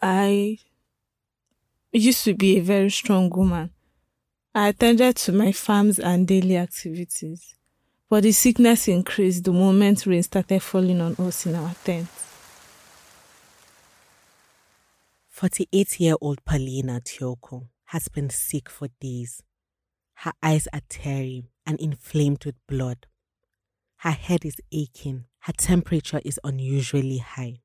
I used to be a very strong woman. I attended to my farms and daily activities, but the sickness increased the moment rain started falling on us in our tent. 48 year old Paulina Tioko has been sick for days. Her eyes are teary and inflamed with blood. Her head is aching, her temperature is unusually high,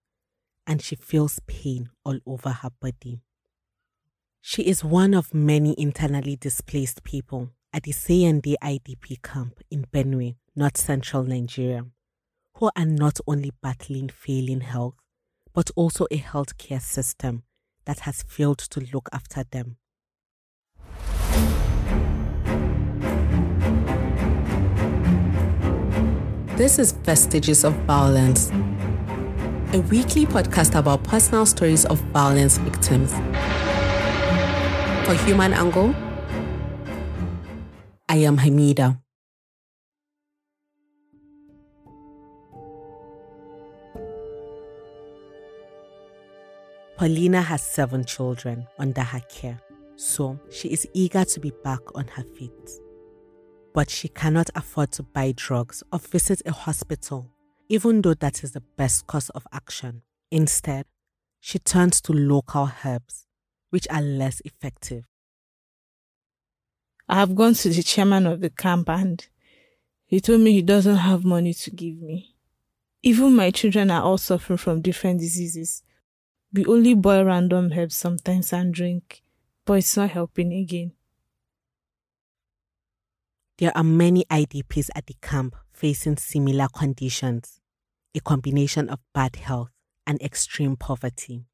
and she feels pain all over her body. She is one of many internally displaced people at the Sayande IDP camp in Benue, north central Nigeria, who are not only battling failing health, but also a healthcare system that has failed to look after them. This is Vestiges of Violence, a weekly podcast about personal stories of violence victims. For Human Angle, I am Hamida. Paulina has seven children under her care, so she is eager to be back on her feet. But she cannot afford to buy drugs or visit a hospital, even though that is the best course of action. Instead, she turns to local herbs, which are less effective. I have gone to the chairman of the camp and he told me he doesn't have money to give me. Even my children are all suffering from different diseases. We only boil random herbs sometimes and drink, but it's not helping again. There are many IDPs at the camp facing similar conditions, a combination of bad health and extreme poverty.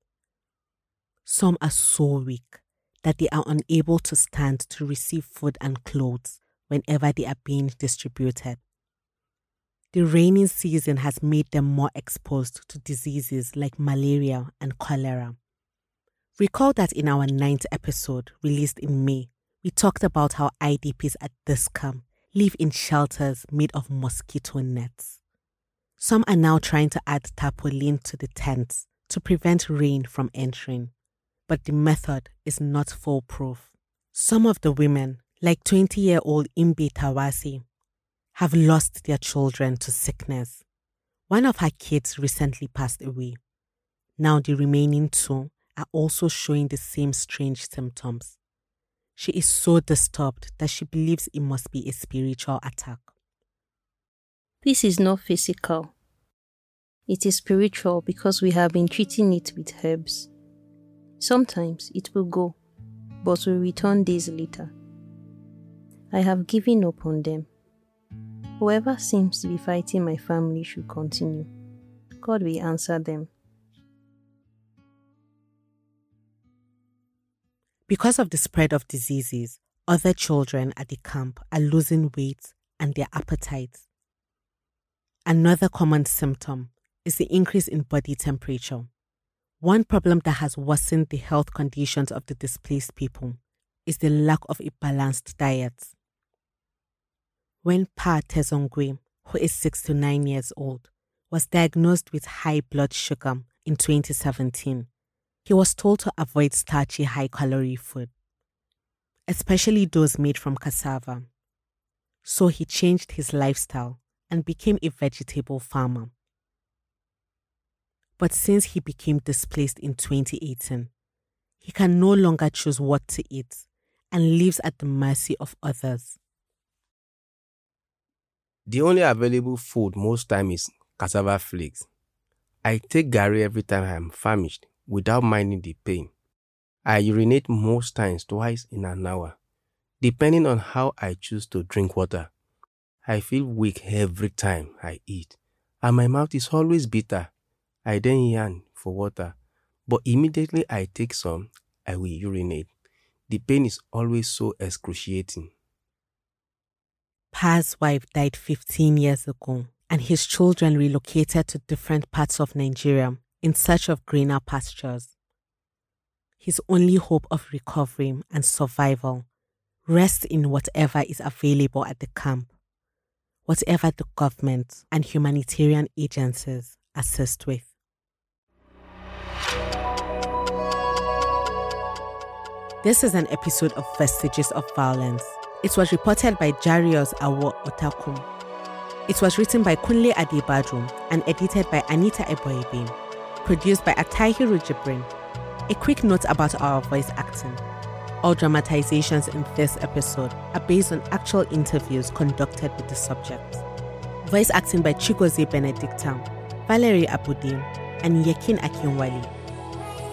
Some are so weak that they are unable to stand to receive food and clothes whenever they are being distributed. The rainy season has made them more exposed to diseases like malaria and cholera. Recall that in our ninth episode, released in May, we talked about how IDPs at this camp live in shelters made of mosquito nets. Some are now trying to add tarpaulin to the tents to prevent rain from entering, but the method is not foolproof. Some of the women, like 20 year old Imbi Tawasi, have lost their children to sickness. One of her kids recently passed away. Now the remaining two are also showing the same strange symptoms. She is so disturbed that she believes it must be a spiritual attack. This is not physical. It is spiritual because we have been treating it with herbs. Sometimes it will go, but will return days later. I have given up on them. Whoever seems to be fighting my family should continue. God will answer them. Because of the spread of diseases, other children at the camp are losing weight and their appetites. Another common symptom is the increase in body temperature. One problem that has worsened the health conditions of the displaced people is the lack of a balanced diet. When Pa Tezongwe, who is 69 years old, was diagnosed with high blood sugar in 2017, he was told to avoid starchy, high calorie food, especially those made from cassava. So he changed his lifestyle and became a vegetable farmer. But since he became displaced in 2018, he can no longer choose what to eat and lives at the mercy of others. The only available food most time is cassava flakes. I take gari every time I am famished without minding the pain. I urinate most times twice in an hour, depending on how I choose to drink water. I feel weak every time I eat, and my mouth is always bitter. I then yearn for water, but immediately I take some, I will urinate. The pain is always so excruciating. Pa's wife died 15 years ago, and his children relocated to different parts of Nigeria in search of greener pastures. His only hope of recovery and survival rests in whatever is available at the camp, whatever the government and humanitarian agencies assist with. This is an episode of Vestiges of Violence. It was reported by Jarius Awo Otakum. It was written by Kunle Adebadrum and edited by Anita Eboigbe. Produced by Atahiru Jibrin. A quick note about our voice acting. All dramatizations in this episode are based on actual interviews conducted with the subjects. Voice acting by Chigozie Benedicta, Valerie Abudim, and Yekin Akinwali.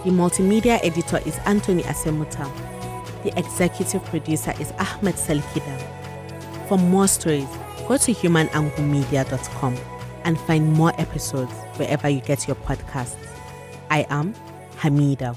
The multimedia editor is Anthony Asemuta. The executive producer is Ahmed Salkida. For more stories, go to humananglemedia.com and find more episodes wherever you get your podcasts. I am Hamida.